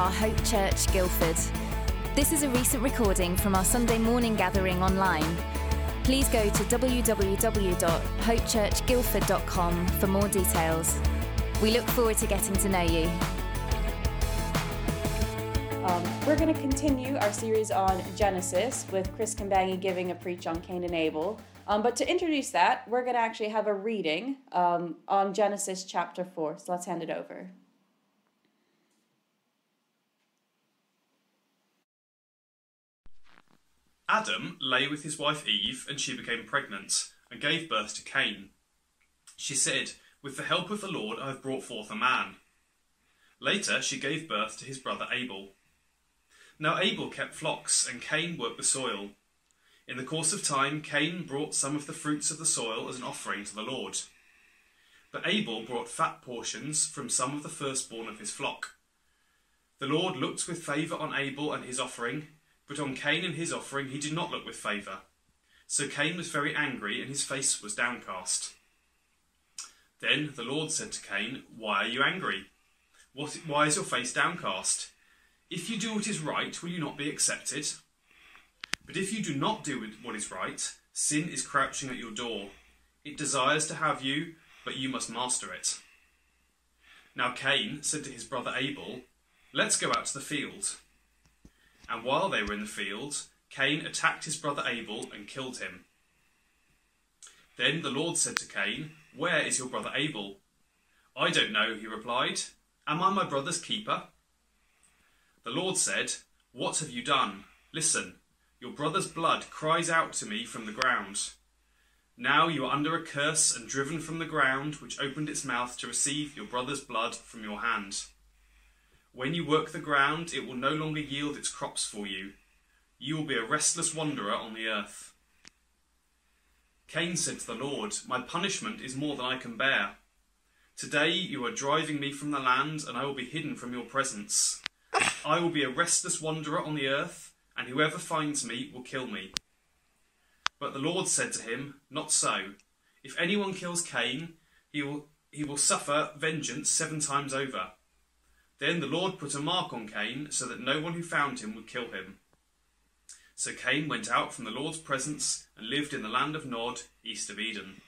are Hope Church Guildford. This is a recent recording from our Sunday morning gathering online. Please go to www.hopechurchguildford.com for more details. We look forward to getting to know you. Um, we're going to continue our series on Genesis with Chris Kambangi giving a preach on Cain and Abel. Um, but to introduce that, we're going to actually have a reading um, on Genesis chapter 4. So let's hand it over. Adam lay with his wife Eve, and she became pregnant, and gave birth to Cain. She said, With the help of the Lord I have brought forth a man. Later she gave birth to his brother Abel. Now Abel kept flocks, and Cain worked the soil. In the course of time, Cain brought some of the fruits of the soil as an offering to the Lord. But Abel brought fat portions from some of the firstborn of his flock. The Lord looked with favour on Abel and his offering, but on Cain and his offering he did not look with favour. So Cain was very angry, and his face was downcast. Then the Lord said to Cain, Why are you angry? What, why is your face downcast? If you do what is right, will you not be accepted? But if you do not do what is right, sin is crouching at your door. It desires to have you, but you must master it. Now Cain said to his brother Abel, Let's go out to the field. And while they were in the field, Cain attacked his brother Abel and killed him. Then the Lord said to Cain, Where is your brother Abel? I don't know, he replied. Am I my brother's keeper? The Lord said, What have you done? Listen, your brother's blood cries out to me from the ground. Now you are under a curse and driven from the ground, which opened its mouth to receive your brother's blood from your hand. When you work the ground, it will no longer yield its crops for you. You will be a restless wanderer on the earth. Cain said to the Lord, My punishment is more than I can bear. Today you are driving me from the land, and I will be hidden from your presence. I will be a restless wanderer on the earth, and whoever finds me will kill me. But the Lord said to him, Not so. If anyone kills Cain, he will, he will suffer vengeance seven times over. Then the Lord put a mark on Cain, so that no one who found him would kill him. So Cain went out from the Lord's presence and lived in the land of Nod, east of Eden.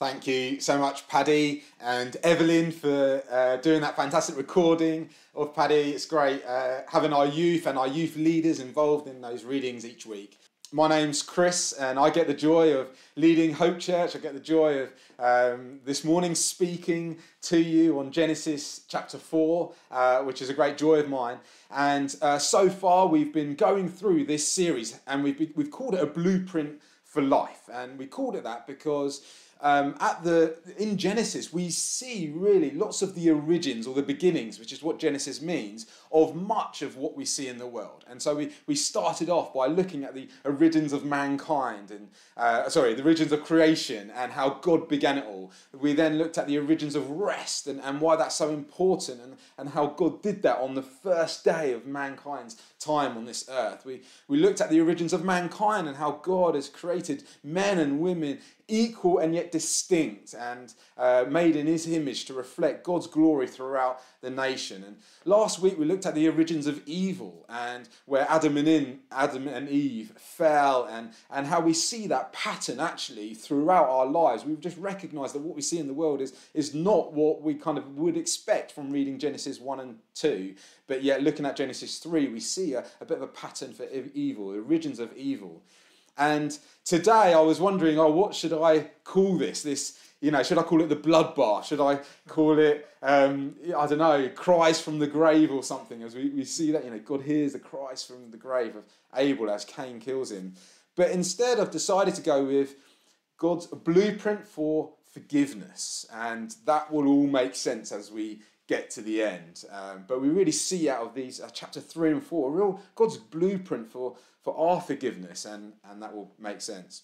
Thank you so much, Paddy and Evelyn, for uh, doing that fantastic recording of Paddy. It's great uh, having our youth and our youth leaders involved in those readings each week my name's Chris, and I get the joy of leading Hope Church. I get the joy of um, this morning speaking to you on Genesis chapter 4, uh, which is a great joy of mine. And uh, so far, we've been going through this series, and we've, we've called it a blueprint for life. And we called it that because um, at the in Genesis we see really lots of the origins or the beginnings, which is what Genesis means, of much of what we see in the world. And so we, we started off by looking at the origins of mankind and uh, sorry, the origins of creation and how God began it all. We then looked at the origins of rest and, and why that's so important and, and how God did that on the first day of mankind's time on this earth. We, we looked at the origins of mankind and how God has created men and women equal and yet distinct and uh, made in his image to reflect God's glory throughout the nation. And last week we looked at the origins of evil and where Adam and in, Adam and Eve fell and, and how we see that pattern actually throughout our lives. We've just recognized that what we see in the world is, is not what we kind of would expect from reading Genesis 1 and 2. But yet looking at Genesis 3, we see a, a bit of a pattern for evil, the origins of evil. And today I was wondering, oh, what should I call this? This you know, should I call it the bloodbath? Should I call it, um, I don't know, cries from the grave or something? As we, we see that, you know, God hears the cries from the grave of Abel as Cain kills him. But instead, I've decided to go with God's blueprint for forgiveness. And that will all make sense as we get to the end. Um, but we really see out of these, uh, chapter 3 and 4, real God's blueprint for, for our forgiveness, and, and that will make sense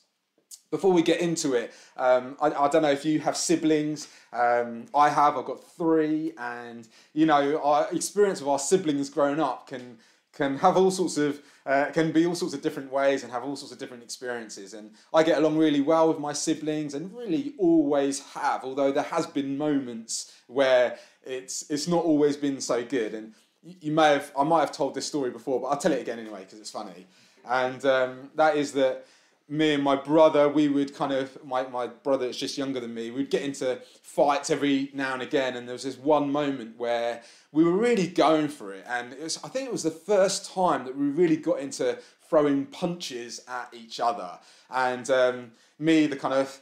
before we get into it, um, I, I, don't know if you have siblings. Um, I have. I've got three, and you know, our experience of our siblings growing up can can have all sorts of uh, can be all sorts of different ways and have all sorts of different experiences. And I get along really well with my siblings, and really always have. Although there has been moments where it's it's not always been so good. And you may have I might have told this story before, but I'll tell it again anyway because it's funny. And um, that is that me and my brother, we would kind of, my, my brother is just younger than me, we'd get into fights every now and again. And there was this one moment where we were really going for it. And it was, I think it was the first time that we really got into throwing punches at each other. And um, me, the kind of,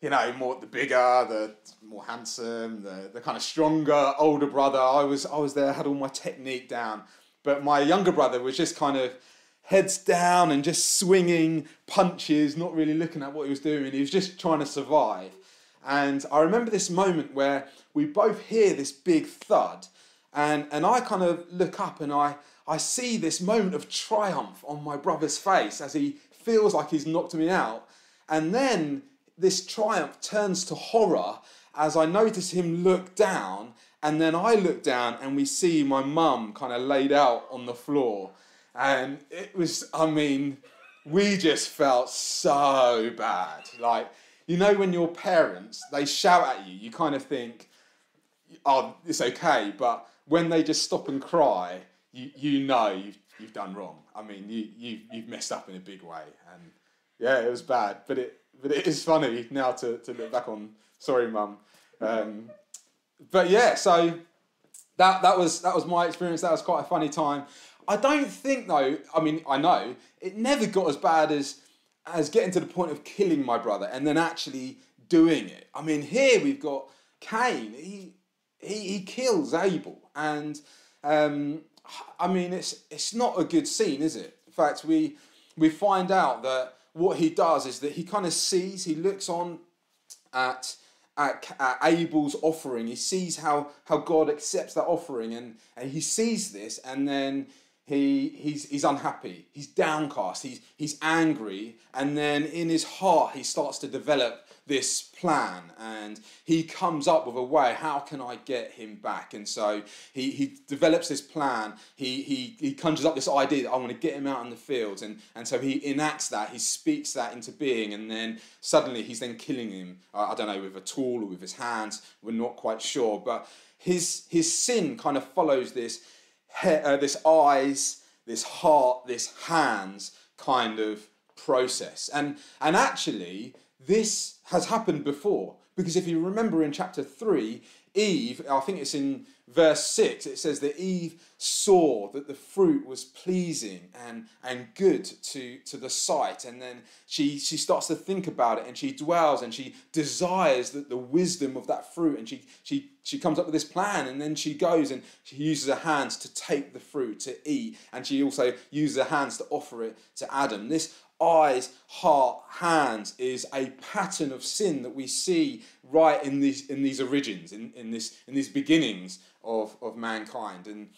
you know, more the bigger, the more handsome, the, the kind of stronger, older brother, I was, I was there, had all my technique down. But my younger brother was just kind of, heads down and just swinging punches, not really looking at what he was doing. He was just trying to survive. And I remember this moment where we both hear this big thud, and, and I kind of look up and I, I see this moment of triumph on my brother's face as he feels like he's knocked me out. And then this triumph turns to horror as I notice him look down, and then I look down and we see my mum kind of laid out on the floor and it was, I mean, we just felt so bad. Like, you know, when your parents, they shout at you, you kind of think, oh, it's okay. But when they just stop and cry, you, you know you've, you've done wrong. I mean, you, you, you've messed up in a big way. And yeah, it was bad. But it, but it is funny now to, to look back on. Sorry, mum. Um, but yeah, so that, that, was, that was my experience. That was quite a funny time. I don't think though. I mean, I know it never got as bad as as getting to the point of killing my brother and then actually doing it. I mean, here we've got Cain. He he, he kills Abel, and um, I mean, it's it's not a good scene, is it? In fact, we we find out that what he does is that he kind of sees, he looks on at at, at, Abel's offering. He sees how, how God accepts that offering and, and he sees this and then he, he's, he's unhappy, he's downcast, he's, he's angry, and then in his heart he starts to develop this plan. And he comes up with a way how can i get him back? And so he, he develops this plan. He, he, he conjures up this idea that i want to get him out in the fields. And, and so he enacts that. He speaks that into being. And then suddenly he's then killing him. I don't know with a tool or with his hands. We're not quite sure. But his his sin kind of follows this uh, this eyes, this heart, this hands kind of process. And, and actually, this has happened before. Because if you remember in chapter 3, Eve, I think it's in verse 6, it says that Eve saw that the fruit was pleasing and, and good to, to the sight. And then she, she starts to think about it and she dwells and she desires the, the wisdom of that fruit. And she, she, she comes up with this plan and then she goes and she uses her hands to take the fruit to eat. And she also uses her hands to offer it to Adam. This eyes, heart, hands is a pattern of sin that we see right in these in these origins, in, in this in these beginnings of, of mankind. And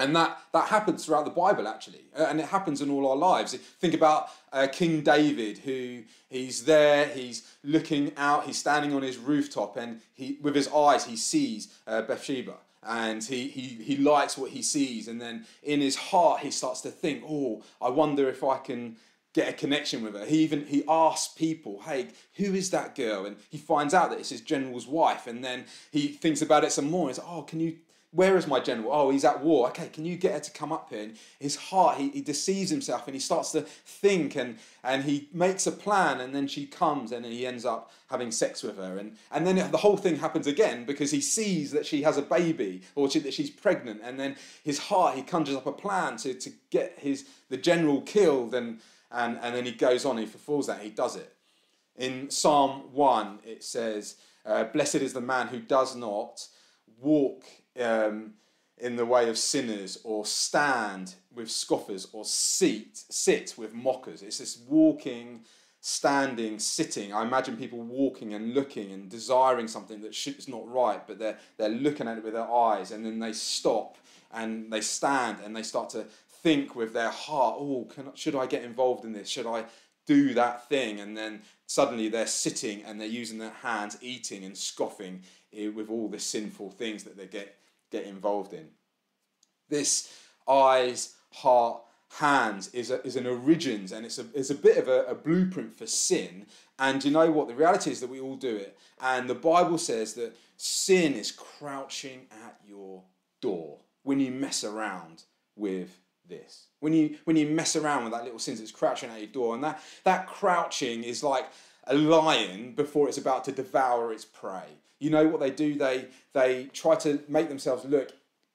and that, that happens throughout the Bible, actually. Uh, and it happens in all our lives. Think about uh, King David, who he's there, he's looking out, he's standing on his rooftop, and he, with his eyes, he sees uh, Bathsheba. And he, he, he likes what he sees. And then in his heart, he starts to think, oh, I wonder if I can get a connection with her. He even he asks people, "Hey, who is that girl?" And he finds out that it's his general's wife. And then he thinks about it some more. He's like, "Oh, can you? Where is my general? Oh, he's at war. Okay, can you get her to come up here?" And his heart, he, he deceives himself, and he starts to think, and and he makes a plan, and then she comes, and then he ends up having sex with her, and and then the whole thing happens again because he sees that she has a baby or she, that she's pregnant, and then his heart, he conjures up a plan to to get his the general killed and and, and then he goes on, he fulfills that, he does it. In Psalm 1, it says, uh, Blessed is the man who does not walk um, in the way of sinners, or stand with scoffers, or sit, sit with mockers. It's this walking, standing, sitting. I imagine people walking and looking and desiring something that is not right, but they're, they're looking at it with their eyes, and then they stop and they stand and they start to think with their heart, oh, can, should I get involved in this? Should I do that thing? And then suddenly they're sitting and they're using their hands, eating and scoffing eh, with all the sinful things that they get, get involved in. This eyes, heart, hands is, a, is an origins and it's a, it's a bit of a, a blueprint for sin. And you know what? The reality is that we all do it. And the Bible says that sin is crouching at your door when you mess around with this. When you when you mess around with that little sin that's crouching at your door, and that, that crouching is like a lion before it's about to devour its prey. You know what they do? They they try to make themselves look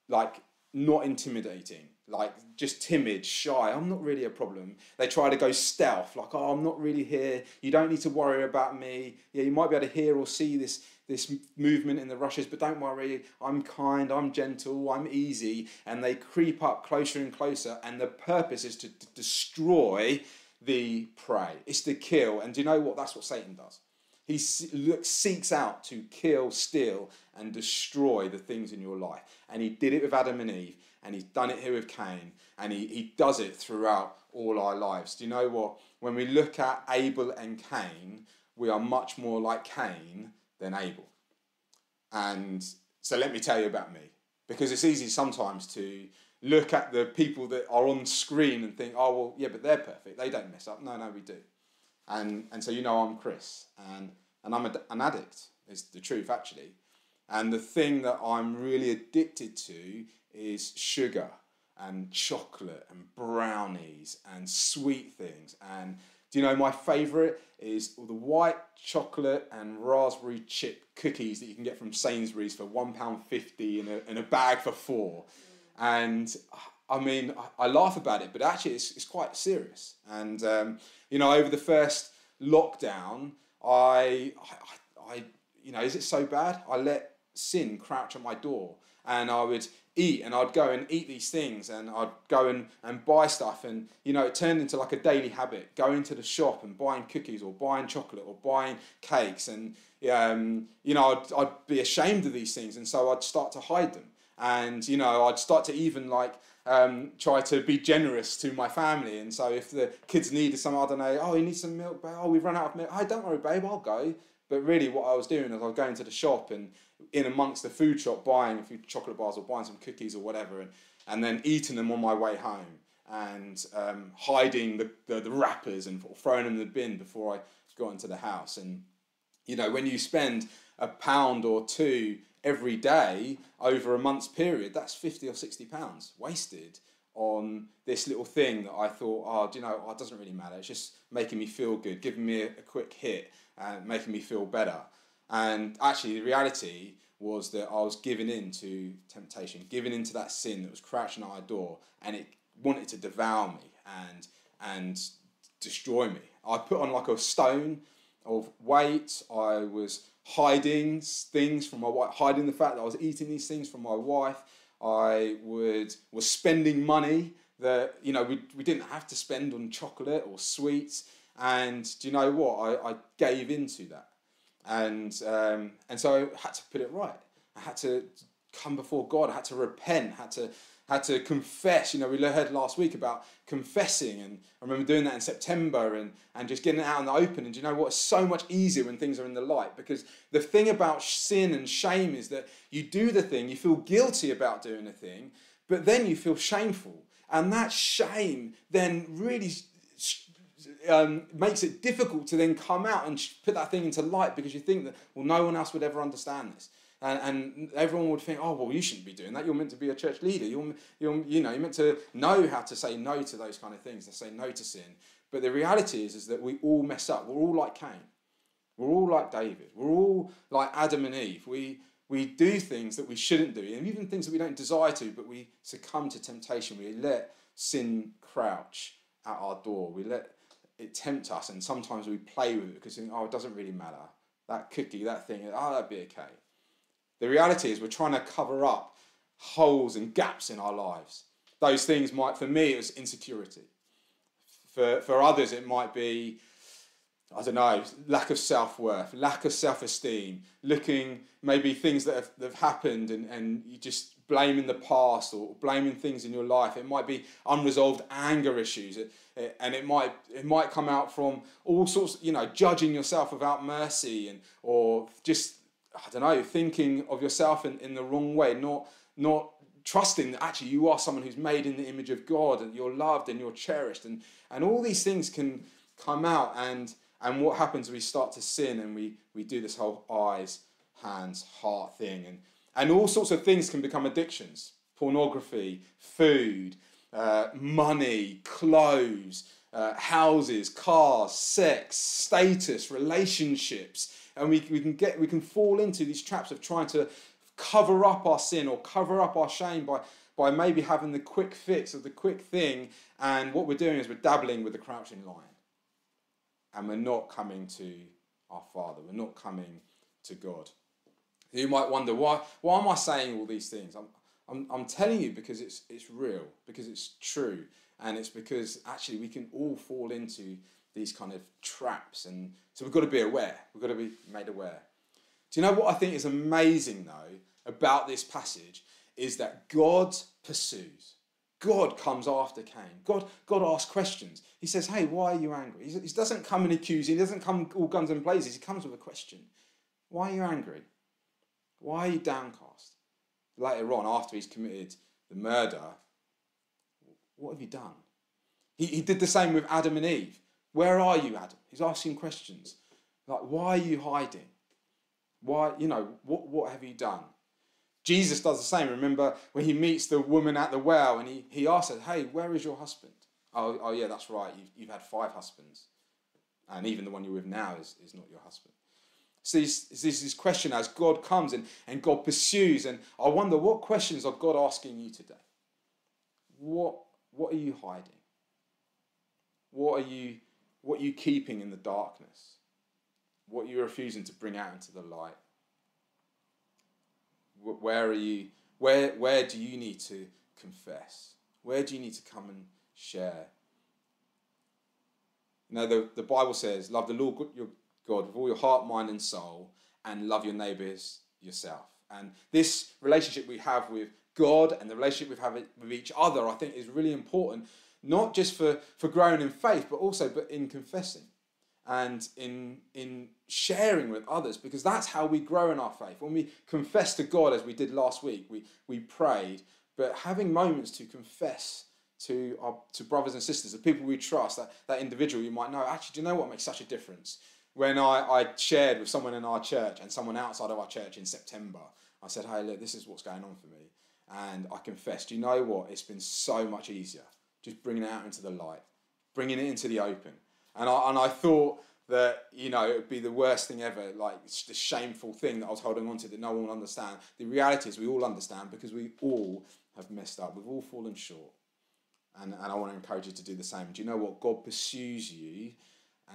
like not intimidating, like just timid, shy. I'm not really a problem. They try to go stealth, like, oh, I'm not really here. You don't need to worry about me. Yeah, you might be able to hear or see this this movement in the rushes, but don't worry, I'm kind, I'm gentle, I'm easy, and they creep up closer and closer. And the purpose is to, to destroy the prey. It's to kill. And do you know what? That's what Satan does. He seeks out to kill, steal, and destroy the things in your life. And he did it with Adam and Eve, and he's done it here with Cain, and he, he does it throughout all our lives. Do you know what? When we look at Abel and Cain, we are much more like Cain than Abel. And so let me tell you about me, because it's easy sometimes to look at the people that are on screen and think, oh, well, yeah, but they're perfect. They don't mess up. No, no, we do. And, and so you know I'm Chris, and, and I'm a, an addict, is the truth, actually. And the thing that I'm really addicted to is sugar and chocolate and brownies and sweet things. And do you know my favourite is all the white chocolate and raspberry chip cookies that you can get from Sainsbury's for £1.50 in a, in a bag for four. And I mean, I, I laugh about it, but actually it's, it's quite serious. And, um, you know, over the first lockdown, I, I, I, you know, is it so bad? I let sin crouch at my door and I would eat and I'd go and eat these things and I'd go and, and buy stuff and you know it turned into like a daily habit going to the shop and buying cookies or buying chocolate or buying cakes and um, you know I'd, I'd be ashamed of these things and so I'd start to hide them. And you know I'd start to even like um, try to be generous to my family and so if the kids needed some I don't know oh you need some milk babe? Oh we've run out of milk. Hey don't worry babe I'll go. But really what I was doing is I was going to the shop and in amongst the food shop buying a few chocolate bars or buying some cookies or whatever and, and then eating them on my way home and um, hiding the, the, the, wrappers and throwing them in the bin before I got into the house. And, you know, when you spend a pound or two every day over a month's period, that's 50 or 60 pounds wasted on this little thing that I thought, oh, do you know, oh, it doesn't really matter. It's just making me feel good, giving me a, a quick hit and making me feel better. And actually, the reality was that I was giving in to temptation, giving in to that sin that was crouching at our door, and it wanted to devour me and and destroy me. I put on like a stone of weight. I was hiding things from my wife, hiding the fact that I was eating these things from my wife. I would was spending money that you know we, we didn't have to spend on chocolate or sweets. And do you know what? I, I gave into that and um, and so I had to put it right. I had to come before God. I had to repent. Had to had to confess. You know, we heard last week about confessing, and I remember doing that in September, and and just getting it out in the open. And you know what? It's so much easier when things are in the light because the thing about sin and shame is that you do the thing, you feel guilty about doing the thing, but then you feel shameful, and that shame then really um, makes it difficult to then come out and put that thing into light because you think that, well, no one else would ever understand this. And, and everyone would think, oh, well, you shouldn't be doing that. You're meant to be a church leader. You're, you're, you know, you're meant to know how to say no to those kind of things, to say no to sin. But the reality is, is that we all mess up. We're all like Cain. We're all like David. We're all like Adam and Eve. We, we do things that we shouldn't do, and even things that we don't desire to, but we succumb to temptation. We let sin crouch at our door. We let it tempts us, and sometimes we play with it because think, oh, it doesn't really matter. That cookie, that thing, oh, that'd be okay. The reality is, we're trying to cover up holes and gaps in our lives. Those things might, for me, it was insecurity. For, for others, it might be, I don't know, lack of self worth, lack of self esteem, looking maybe things that have, that have happened and, and you just blaming the past or blaming things in your life. It might be unresolved anger issues, and it might it might come out from all sorts. You know, judging yourself without mercy, and or just I don't know, thinking of yourself in, in the wrong way, not not trusting that actually you are someone who's made in the image of God and you're loved and you're cherished. And, and all these things can come out. And, and what happens, we start to sin and we, we do this whole eyes, hands, heart thing. And, and all sorts of things can become addictions pornography, food, uh, money, clothes, uh, houses, cars, sex, status, relationships. And we, we, can get, we can fall into these traps of trying to cover up our sin or cover up our shame by, by maybe having the quick fix of the quick thing. And what we're doing is we're dabbling with the crouching lion. And we're not coming to our Father. We're not coming to God. You might wonder, why, why am I saying all these things? I'm, I'm, I'm telling you because it's, it's real, because it's true. And it's because actually we can all fall into these kind of traps. And so we've got to be aware. We've got to be made aware. Do you know what I think is amazing, though, about this passage? Is that God pursues. God comes after Cain. God, God asks questions. He says, Hey, why are you angry? He doesn't come and accuse. He doesn't come all guns and blazes. He comes with a question. Why are you angry? Why are you downcast? Later on, after he's committed the murder, what have you done? He, he did the same with Adam and Eve. Where are you, Adam? He's asking questions. Like, why are you hiding? Why, you know, what, what have you done? Jesus does the same. Remember when he meets the woman at the well and he, he asks her, Hey, where is your husband? Oh, oh yeah, that's right. You've, you've had five husbands. And even the one you're with now is, is not your husband. So this, this question as God comes and, and God pursues. And I wonder what questions are God asking you today? What, what are you hiding? What are you, what are you keeping in the darkness? What are you refusing to bring out into the light? Where are you? Where, where do you need to confess? Where do you need to come and share? You know, the, the Bible says, Love the Lord your God with all your heart, mind, and soul, and love your neighbours yourself. And this relationship we have with God and the relationship we have with each other, I think, is really important, not just for, for growing in faith, but also but in confessing and in, in sharing with others, because that's how we grow in our faith. When we confess to God, as we did last week, we, we prayed, but having moments to confess to our to brothers and sisters, the people we trust, that, that individual you might know, actually, do you know what makes such a difference? When I, I shared with someone in our church and someone outside of our church in September, I said, hey, look, this is what's going on for me. And I confessed, you know what? It's been so much easier just bringing it out into the light, bringing it into the open and I, and I thought that, you know, it would be the worst thing ever, like the shameful thing that I was holding on to that no one would understand. The reality is we all understand because we all have messed up. We've all fallen short. And, and I want to encourage you to do the same. Do you know what? God pursues you.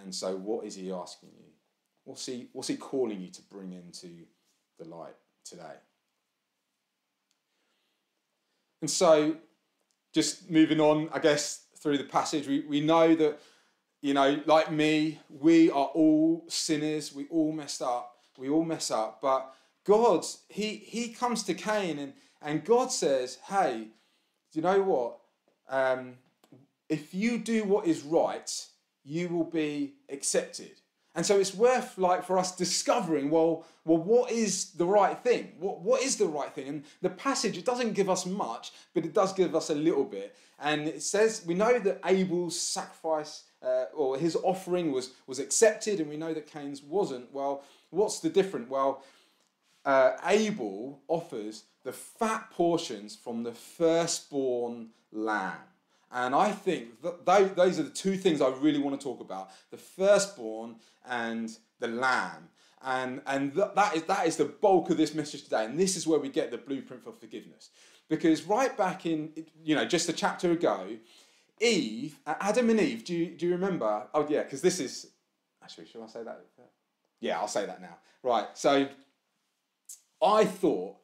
And so what is he asking you? What's he, what's he calling you to bring into the light today? And so, just moving on, I guess, through the passage, we, we know that you know, like me, we are all sinners. We all messed up. We all mess up. But God, he, he comes to Cain and, and God says, hey, do you know what? Um, if you do what is right, you will be accepted. And so it's worth like for us discovering, well, well, what is the right thing? What, what is the right thing? And the passage, it doesn't give us much, but it does give us a little bit. And it says, we know that Abel's sacrifice uh, or his offering was, was accepted, and we know that Cain's wasn't. Well, what's the difference? Well, uh, Abel offers the fat portions from the firstborn lamb. And I think that those are the two things I really want to talk about the firstborn and the lamb. And, and that, is, that is the bulk of this message today. And this is where we get the blueprint for forgiveness. Because right back in, you know, just a chapter ago, Eve, Adam and Eve, do you, do you remember? Oh, yeah, because this is. Actually, should I say that? Yeah, I'll say that now. Right, so I thought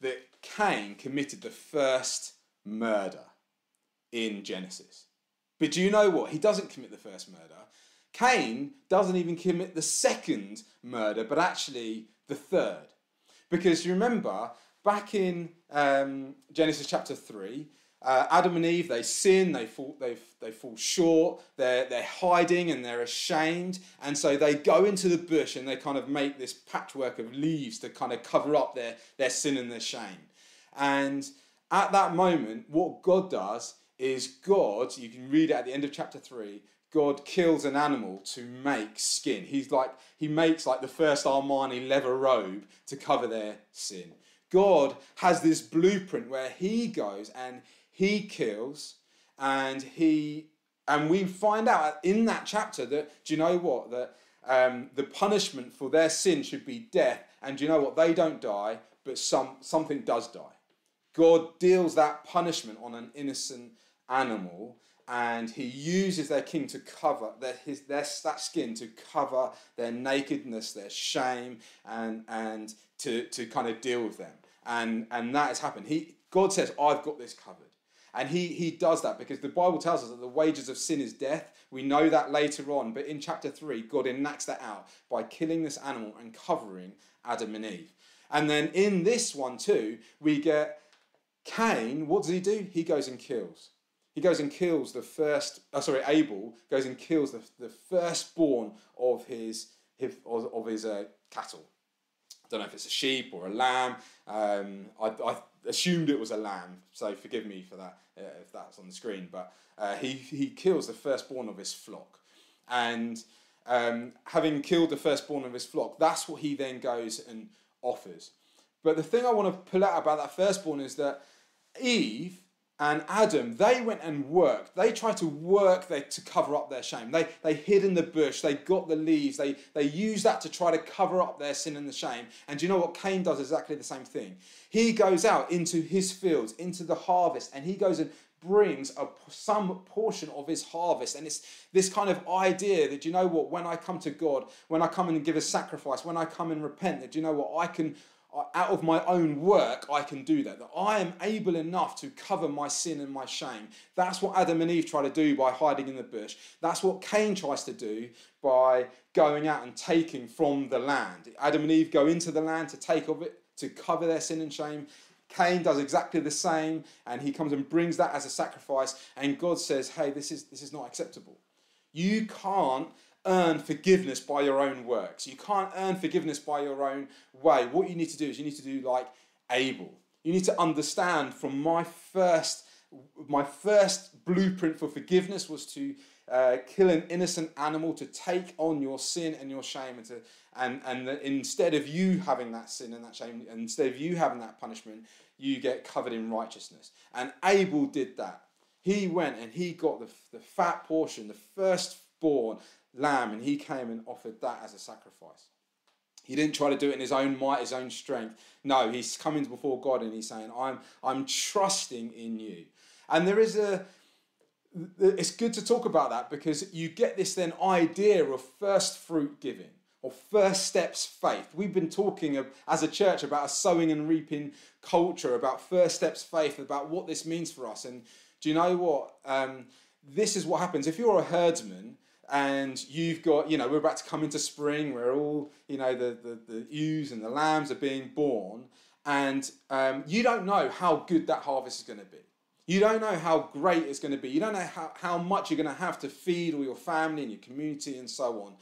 that Cain committed the first murder in Genesis. But do you know what? He doesn't commit the first murder. Cain doesn't even commit the second murder, but actually the third. Because you remember, back in um, Genesis chapter 3, uh, Adam and Eve, they sin, they fall, they, they fall short, they're, they're hiding and they're ashamed. And so they go into the bush and they kind of make this patchwork of leaves to kind of cover up their, their sin and their shame. And, at that moment, what God does is God, you can read it at the end of chapter 3, God kills an animal to make skin. He's like, he makes like the first Armani leather robe to cover their sin. God has this blueprint where he goes and he kills and he and we find out in that chapter that do you know what that um, the punishment for their sin should be death and do you know what they don't die but some something does die god deals that punishment on an innocent animal and he uses their king to cover their, his, their, that skin to cover their nakedness, their shame, and, and to, to kind of deal with them. And, and that has happened. He, God says, I've got this covered. And he, he does that because the Bible tells us that the wages of sin is death. We know that later on, but in chapter 3, God enacts that out by killing this animal and covering Adam and Eve. And then in this one too, we get Cain, what does he do? He goes and kills. He goes and kills the first, oh, sorry, Abel goes and kills the, the firstborn of his, his of his uh, cattle. I don't know if it's a sheep or a lamb. Um, I, I, assumed it was a lamb, so forgive me for that uh, if that's on the screen. But uh, he, he kills the firstborn of his flock. And um, having killed the firstborn of his flock, that's what he then goes and offers. But the thing I want to pull out about that firstborn is that Eve and Adam, they went and worked. They tried to work their, to cover up their shame. They, they hid in the bush. They got the leaves. They, they used that to try to cover up their sin and the shame. And do you know what? Cain does exactly the same thing. He goes out into his fields, into the harvest, and he goes and brings a, some portion of his harvest. And it's this kind of idea that, you know what? When I come to God, when I come and give a sacrifice, when I come and repent, that, you know what? I can out of my own work, I can do that. That I am able enough to cover my sin and my shame. That's what Adam and Eve try to do by hiding in the bush. That's what Cain tries to do by going out and taking from the land. Adam and Eve go into the land to take of it, to cover their sin and shame. Cain does exactly the same, and he comes and brings that as a sacrifice. And God says, "Hey, this is this is not acceptable. You can't earn forgiveness by your own works. You can't earn forgiveness by your own way. What you need to do is you need to do like Abel. You need to understand from my first my first blueprint for forgiveness was to uh, kill an innocent animal to take on your sin and your shame and to and and instead of you having that sin and that shame instead of you having that punishment you get covered in righteousness and abel did that he went and he got the, the fat portion the firstborn lamb and he came and offered that as a sacrifice. He didn't try to do it in his own might, his own strength. No, he's coming before God and he's saying, I'm, I'm trusting in you. And there is a, it's good to talk about that because you get this then idea of first fruit giving or first steps faith. We've been talking of as a church about a sowing and reaping culture, about first steps faith, about what this means for us. And do you know what? Um, this is what happens. If you're a herdsman, and you've got, you know, we're about to come into spring where all, you know, the, the, the ewes and the lambs are being born, and um, you don't know how good that harvest is going to be. You don't know how great it's going to be. You don't know how, how much you're going to have to feed all your family and your community and so on.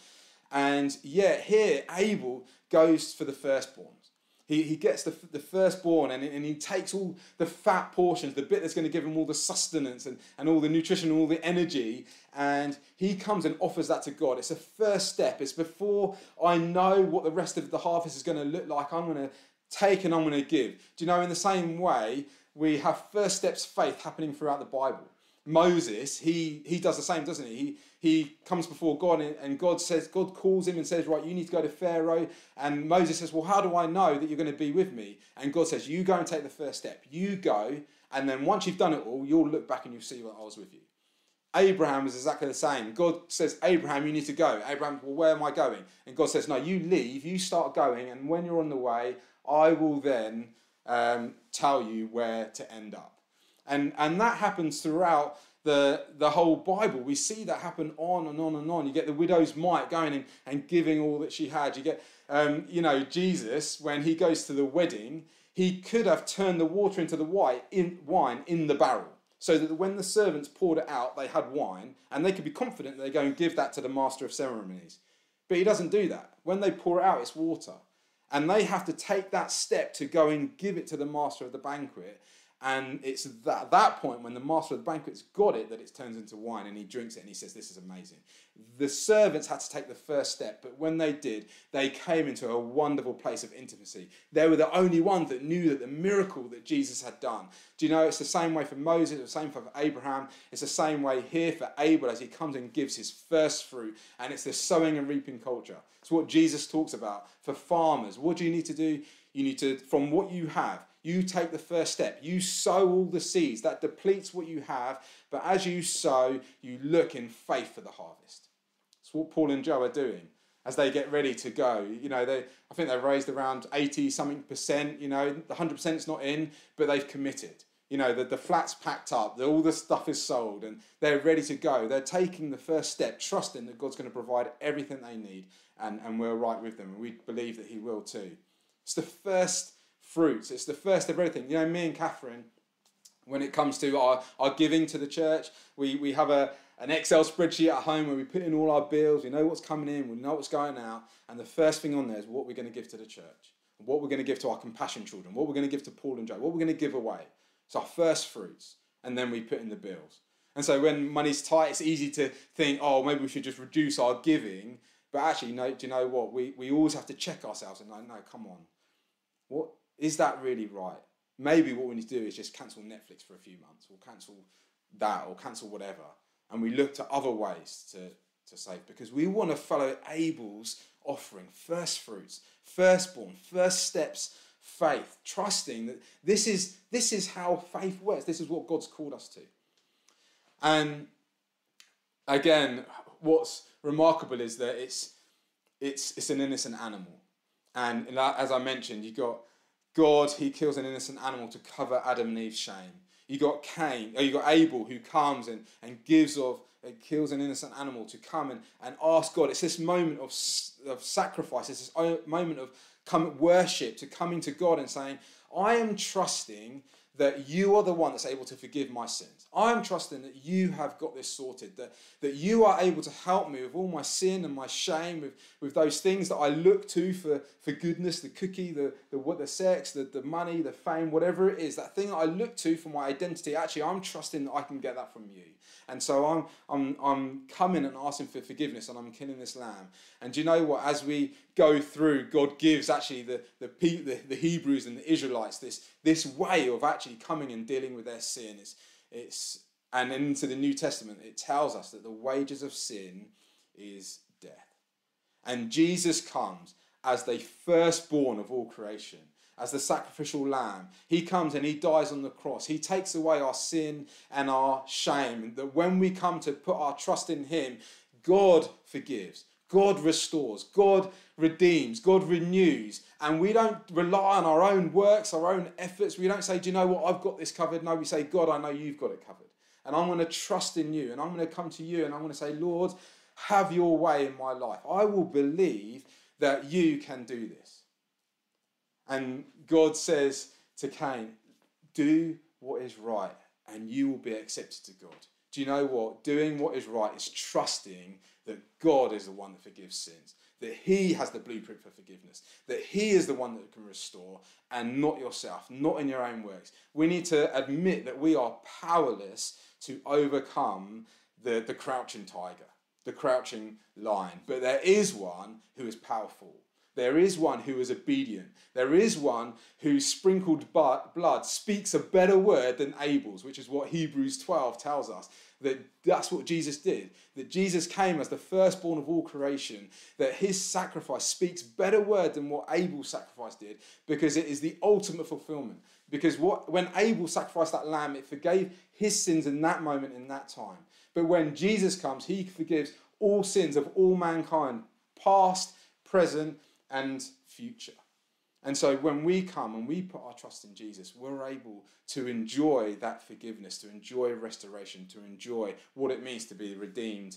And yet, here, Abel goes for the firstborn. He, he gets the, the firstborn and, and he takes all the fat portions, the bit that's going to give him all the sustenance and, and all the nutrition and all the energy, and he comes and offers that to God. It's a first step. It's before I know what the rest of the harvest is going to look like, I'm going to take and I'm going to give. Do you know, in the same way, we have first steps faith happening throughout the Bible. Moses, he, he does the same, doesn't he? He, he comes before God and, and God says, God calls him and says, Right, you need to go to Pharaoh. And Moses says, Well, how do I know that you're going to be with me? And God says, You go and take the first step. You go, and then once you've done it all, you'll look back and you'll see that I was with you. Abraham is exactly the same. God says, Abraham, you need to go. Abraham, well, where am I going? And God says, No, you leave, you start going, and when you're on the way, I will then um, tell you where to end up. And, and that happens throughout the, the whole Bible. We see that happen on and on and on. You get the widow's mite going and, and giving all that she had. You get, um, you know, Jesus, when he goes to the wedding, he could have turned the water into the white in, wine in the barrel. So that when the servants poured it out, they had wine, and they could be confident they go and give that to the master of ceremonies. But he doesn't do that. When they pour it out, it's water. And they have to take that step to go and give it to the master of the banquet. And it's that, that point when the master of the banquet's got it that it turns into wine and he drinks it and he says, This is amazing. The servants had to take the first step, but when they did, they came into a wonderful place of intimacy. They were the only ones that knew that the miracle that Jesus had done. Do you know it's the same way for Moses, the same for Abraham, it's the same way here for Abel as he comes and gives his first fruit. And it's the sowing and reaping culture. It's what Jesus talks about for farmers. What do you need to do? You need to, from what you have, you take the first step. You sow all the seeds. That depletes what you have. But as you sow, you look in faith for the harvest. It's what Paul and Joe are doing as they get ready to go. You know, they, I think they've raised around 80 something percent. You know, the 100% is not in, but they've committed. You know, the, the flat's packed up, the, all the stuff is sold, and they're ready to go. They're taking the first step, trusting that God's going to provide everything they need, and, and we're right with them. And we believe that He will too. It's the first fruits. It's the first of everything. You know, me and Catherine, when it comes to our, our giving to the church, we, we have a, an Excel spreadsheet at home where we put in all our bills, we know what's coming in, we know what's going out, and the first thing on there is what we're going to give to the church, what we're going to give to our compassion children, what we're going to give to Paul and Joe, what we're going to give away. It's our first fruits, and then we put in the bills. And so when money's tight, it's easy to think, oh, maybe we should just reduce our giving. But actually, no, do you know what? We, we always have to check ourselves and like, no, come on. What is that really right? Maybe what we need to do is just cancel Netflix for a few months, or cancel that, or cancel whatever, and we look to other ways to, to save because we want to follow Abel's offering, first fruits, firstborn, first steps, faith, trusting that this is this is how faith works. This is what God's called us to. And again, what's remarkable is that it's it's it's an innocent animal, and as I mentioned, you got God, he kills an innocent animal to cover Adam and Eve's shame. You got Cain, or you got Abel who comes and, and gives of, uh, kills an innocent animal to come and, and ask God. It's this moment of, of sacrifice, it's this moment of come, worship, to coming to God and saying, I am trusting that you are the one that's able to forgive my sins. I'm trusting that you have got this sorted, that, that you are able to help me with all my sin and my shame, with, with those things that I look to for, for goodness, the cookie, the, the, what, the sex, the, the money, the fame, whatever it is, that thing that I look to for my identity. Actually, I'm trusting that I can get that from you. And so I'm, I'm, I'm coming and asking for forgiveness and I'm killing this lamb. And do you know what? As we go through, God gives actually the, the, the, the Hebrews and the Israelites this, this way of actually coming and dealing with their sin. It's, it's, and into the New Testament, it tells us that the wages of sin is death. And Jesus comes as the firstborn of all creation as the sacrificial lamb. He comes and he dies on the cross. He takes away our sin and our shame. That when we come to put our trust in him, God forgives, God restores, God redeems, God renews. And we don't rely on our own works, our own efforts. We don't say, Do you know what? I've got this covered. No, we say, God, I know you've got it covered. And I'm going to trust in you. And I'm going to come to you and I'm going to say, Lord, have your way in my life. I will believe that you can do this. And God says to Cain, Do what is right, and you will be accepted to God. Do you know what? Doing what is right is trusting that God is the one that forgives sins, that He has the blueprint for forgiveness, that He is the one that can restore, and not yourself, not in your own works. We need to admit that we are powerless to overcome the, the crouching tiger, the crouching lion. But there is one who is powerful there is one who is obedient. There is one who sprinkled blood speaks a better word than Abel's, which is what Hebrews 12 tells us. That that's what Jesus did. That Jesus came as the firstborn of all creation. That his sacrifice speaks better word than what Abel's sacrifice did, because it is the ultimate fulfillment. Because what when Abel sacrificed that lamb, it forgave his sins in that moment, in that time. But when Jesus comes, he forgives all sins of all mankind, past, present, and future. And so when we come and we put our trust in Jesus, we're able to enjoy that forgiveness, to enjoy restoration, to enjoy what it means to be redeemed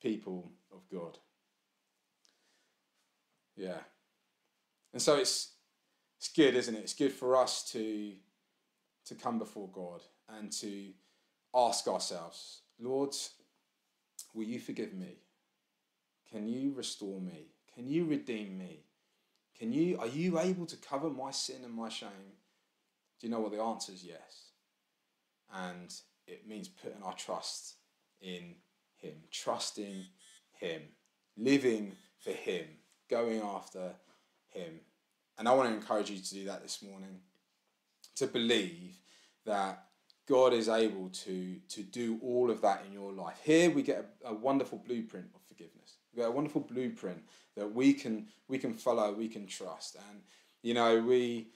people of God. Yeah. And so it's it's good, isn't it? It's good for us to to come before God and to ask ourselves, Lord, will you forgive me? Can you restore me? Can you redeem me? Can you, are you able to cover my sin and my shame? Do you know what the answer is? Yes. and it means putting our trust in Him, trusting Him, living for Him, going after Him. And I want to encourage you to do that this morning, to believe that God is able to, to do all of that in your life. Here we get a, a wonderful blueprint of forgiveness. We get a wonderful blueprint that we can we can follow, we can trust. And you know, we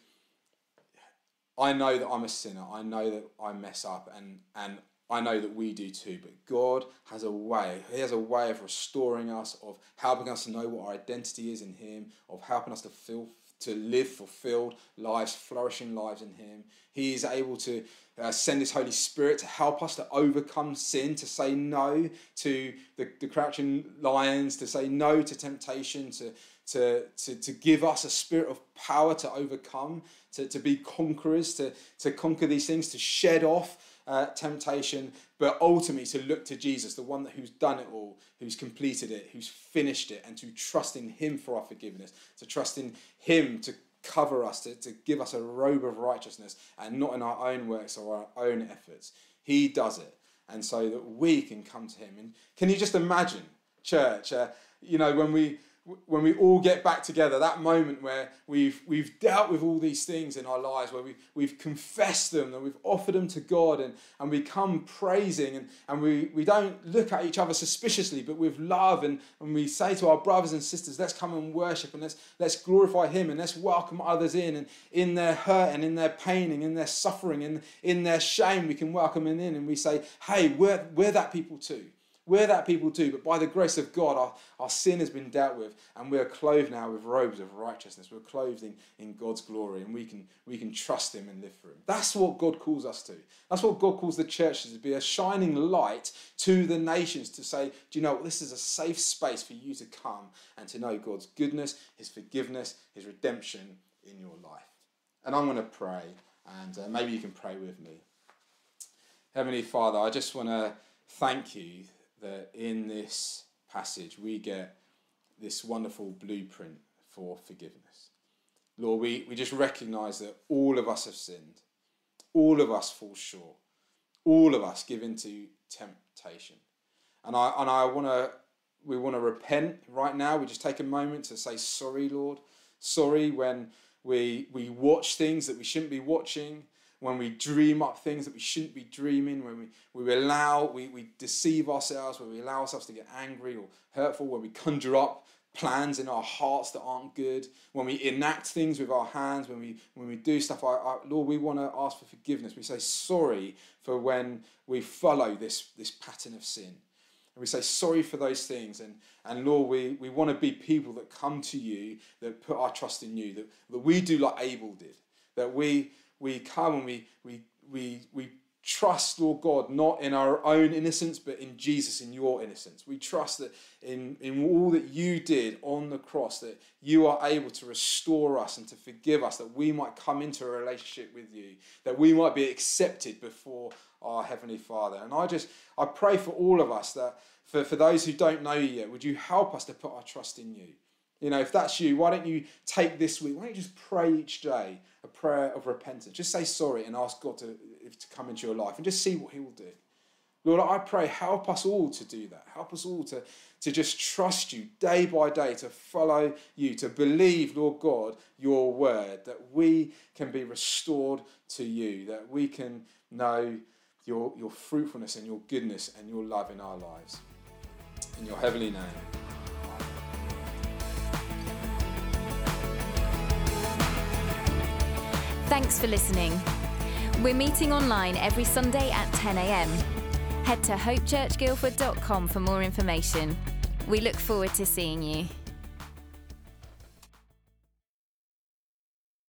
I know that I'm a sinner. I know that I mess up and and I know that we do too, but God has a way. He has a way of restoring us, of helping us to know what our identity is in Him, of helping us to feel to live fulfilled lives, flourishing lives in Him. He is able to uh, send His Holy Spirit to help us to overcome sin, to say no to the, the crouching lions, to say no to temptation, to, to, to, to give us a spirit of power to overcome, to, to be conquerors, to, to conquer these things, to shed off uh, temptation, but ultimately to look to Jesus, the one that, who's done it all, who's completed it, who's finished it, and to trust in Him for our forgiveness, to trust in Him to cover us, to, to give us a robe of righteousness, and not in our own works or our own efforts. He does it, and so that we can come to Him. And can you just imagine, church, uh, you know, when we when we all get back together, that moment where we've, we've dealt with all these things in our lives, where we, we've confessed them and we've offered them to God and, and we come praising and, and we, we don't look at each other suspiciously, but with love and, and we say to our brothers and sisters, let's come and worship and let's, let's glorify Him and let's welcome others in and in their hurt and in their pain and in their suffering and in their shame, we can welcome them in and we say, hey, we're, we're that people too. We're that people too, but by the grace of God, our, our sin has been dealt with, and we're clothed now with robes of righteousness. We're clothed in, in God's glory, and we can, we can trust Him and live for Him. That's what God calls us to. That's what God calls the church to be a shining light to the nations to say, Do you know what? This is a safe space for you to come and to know God's goodness, His forgiveness, His redemption in your life. And I'm going to pray, and uh, maybe you can pray with me. Heavenly Father, I just want to thank you that in this passage we get this wonderful blueprint for forgiveness. Lord, we, we just recognize that all of us have sinned, all of us fall short, all of us give into temptation. And I and I wanna we want to repent right now. We just take a moment to say sorry, Lord. Sorry when we we watch things that we shouldn't be watching when we dream up things that we shouldn't be dreaming, when we, we allow, we, we deceive ourselves, when we allow ourselves to get angry or hurtful, when we conjure up plans in our hearts that aren't good, when we enact things with our hands, when we when we do stuff, I, I, Lord, we want to ask for forgiveness. We say sorry for when we follow this this pattern of sin. And we say sorry for those things. And, and Lord, we, we want to be people that come to you, that put our trust in you, that, that we do like Abel did, that we we come and we, we, we, we trust, Lord God, not in our own innocence, but in Jesus, in your innocence. We trust that in, in all that you did on the cross, that you are able to restore us and to forgive us, that we might come into a relationship with you, that we might be accepted before our Heavenly Father. And I just, I pray for all of us that for, for those who don't know you yet, would you help us to put our trust in you? You know, if that's you, why don't you take this week? Why don't you just pray each day a prayer of repentance? Just say sorry and ask God to, to come into your life and just see what He will do. Lord, I pray, help us all to do that. Help us all to, to just trust you day by day, to follow you, to believe, Lord God, your word, that we can be restored to you, that we can know your, your fruitfulness and your goodness and your love in our lives. In your heavenly name. Thanks for listening. We're meeting online every Sunday at 10am. Head to hopechurchguildford.com for more information. We look forward to seeing you.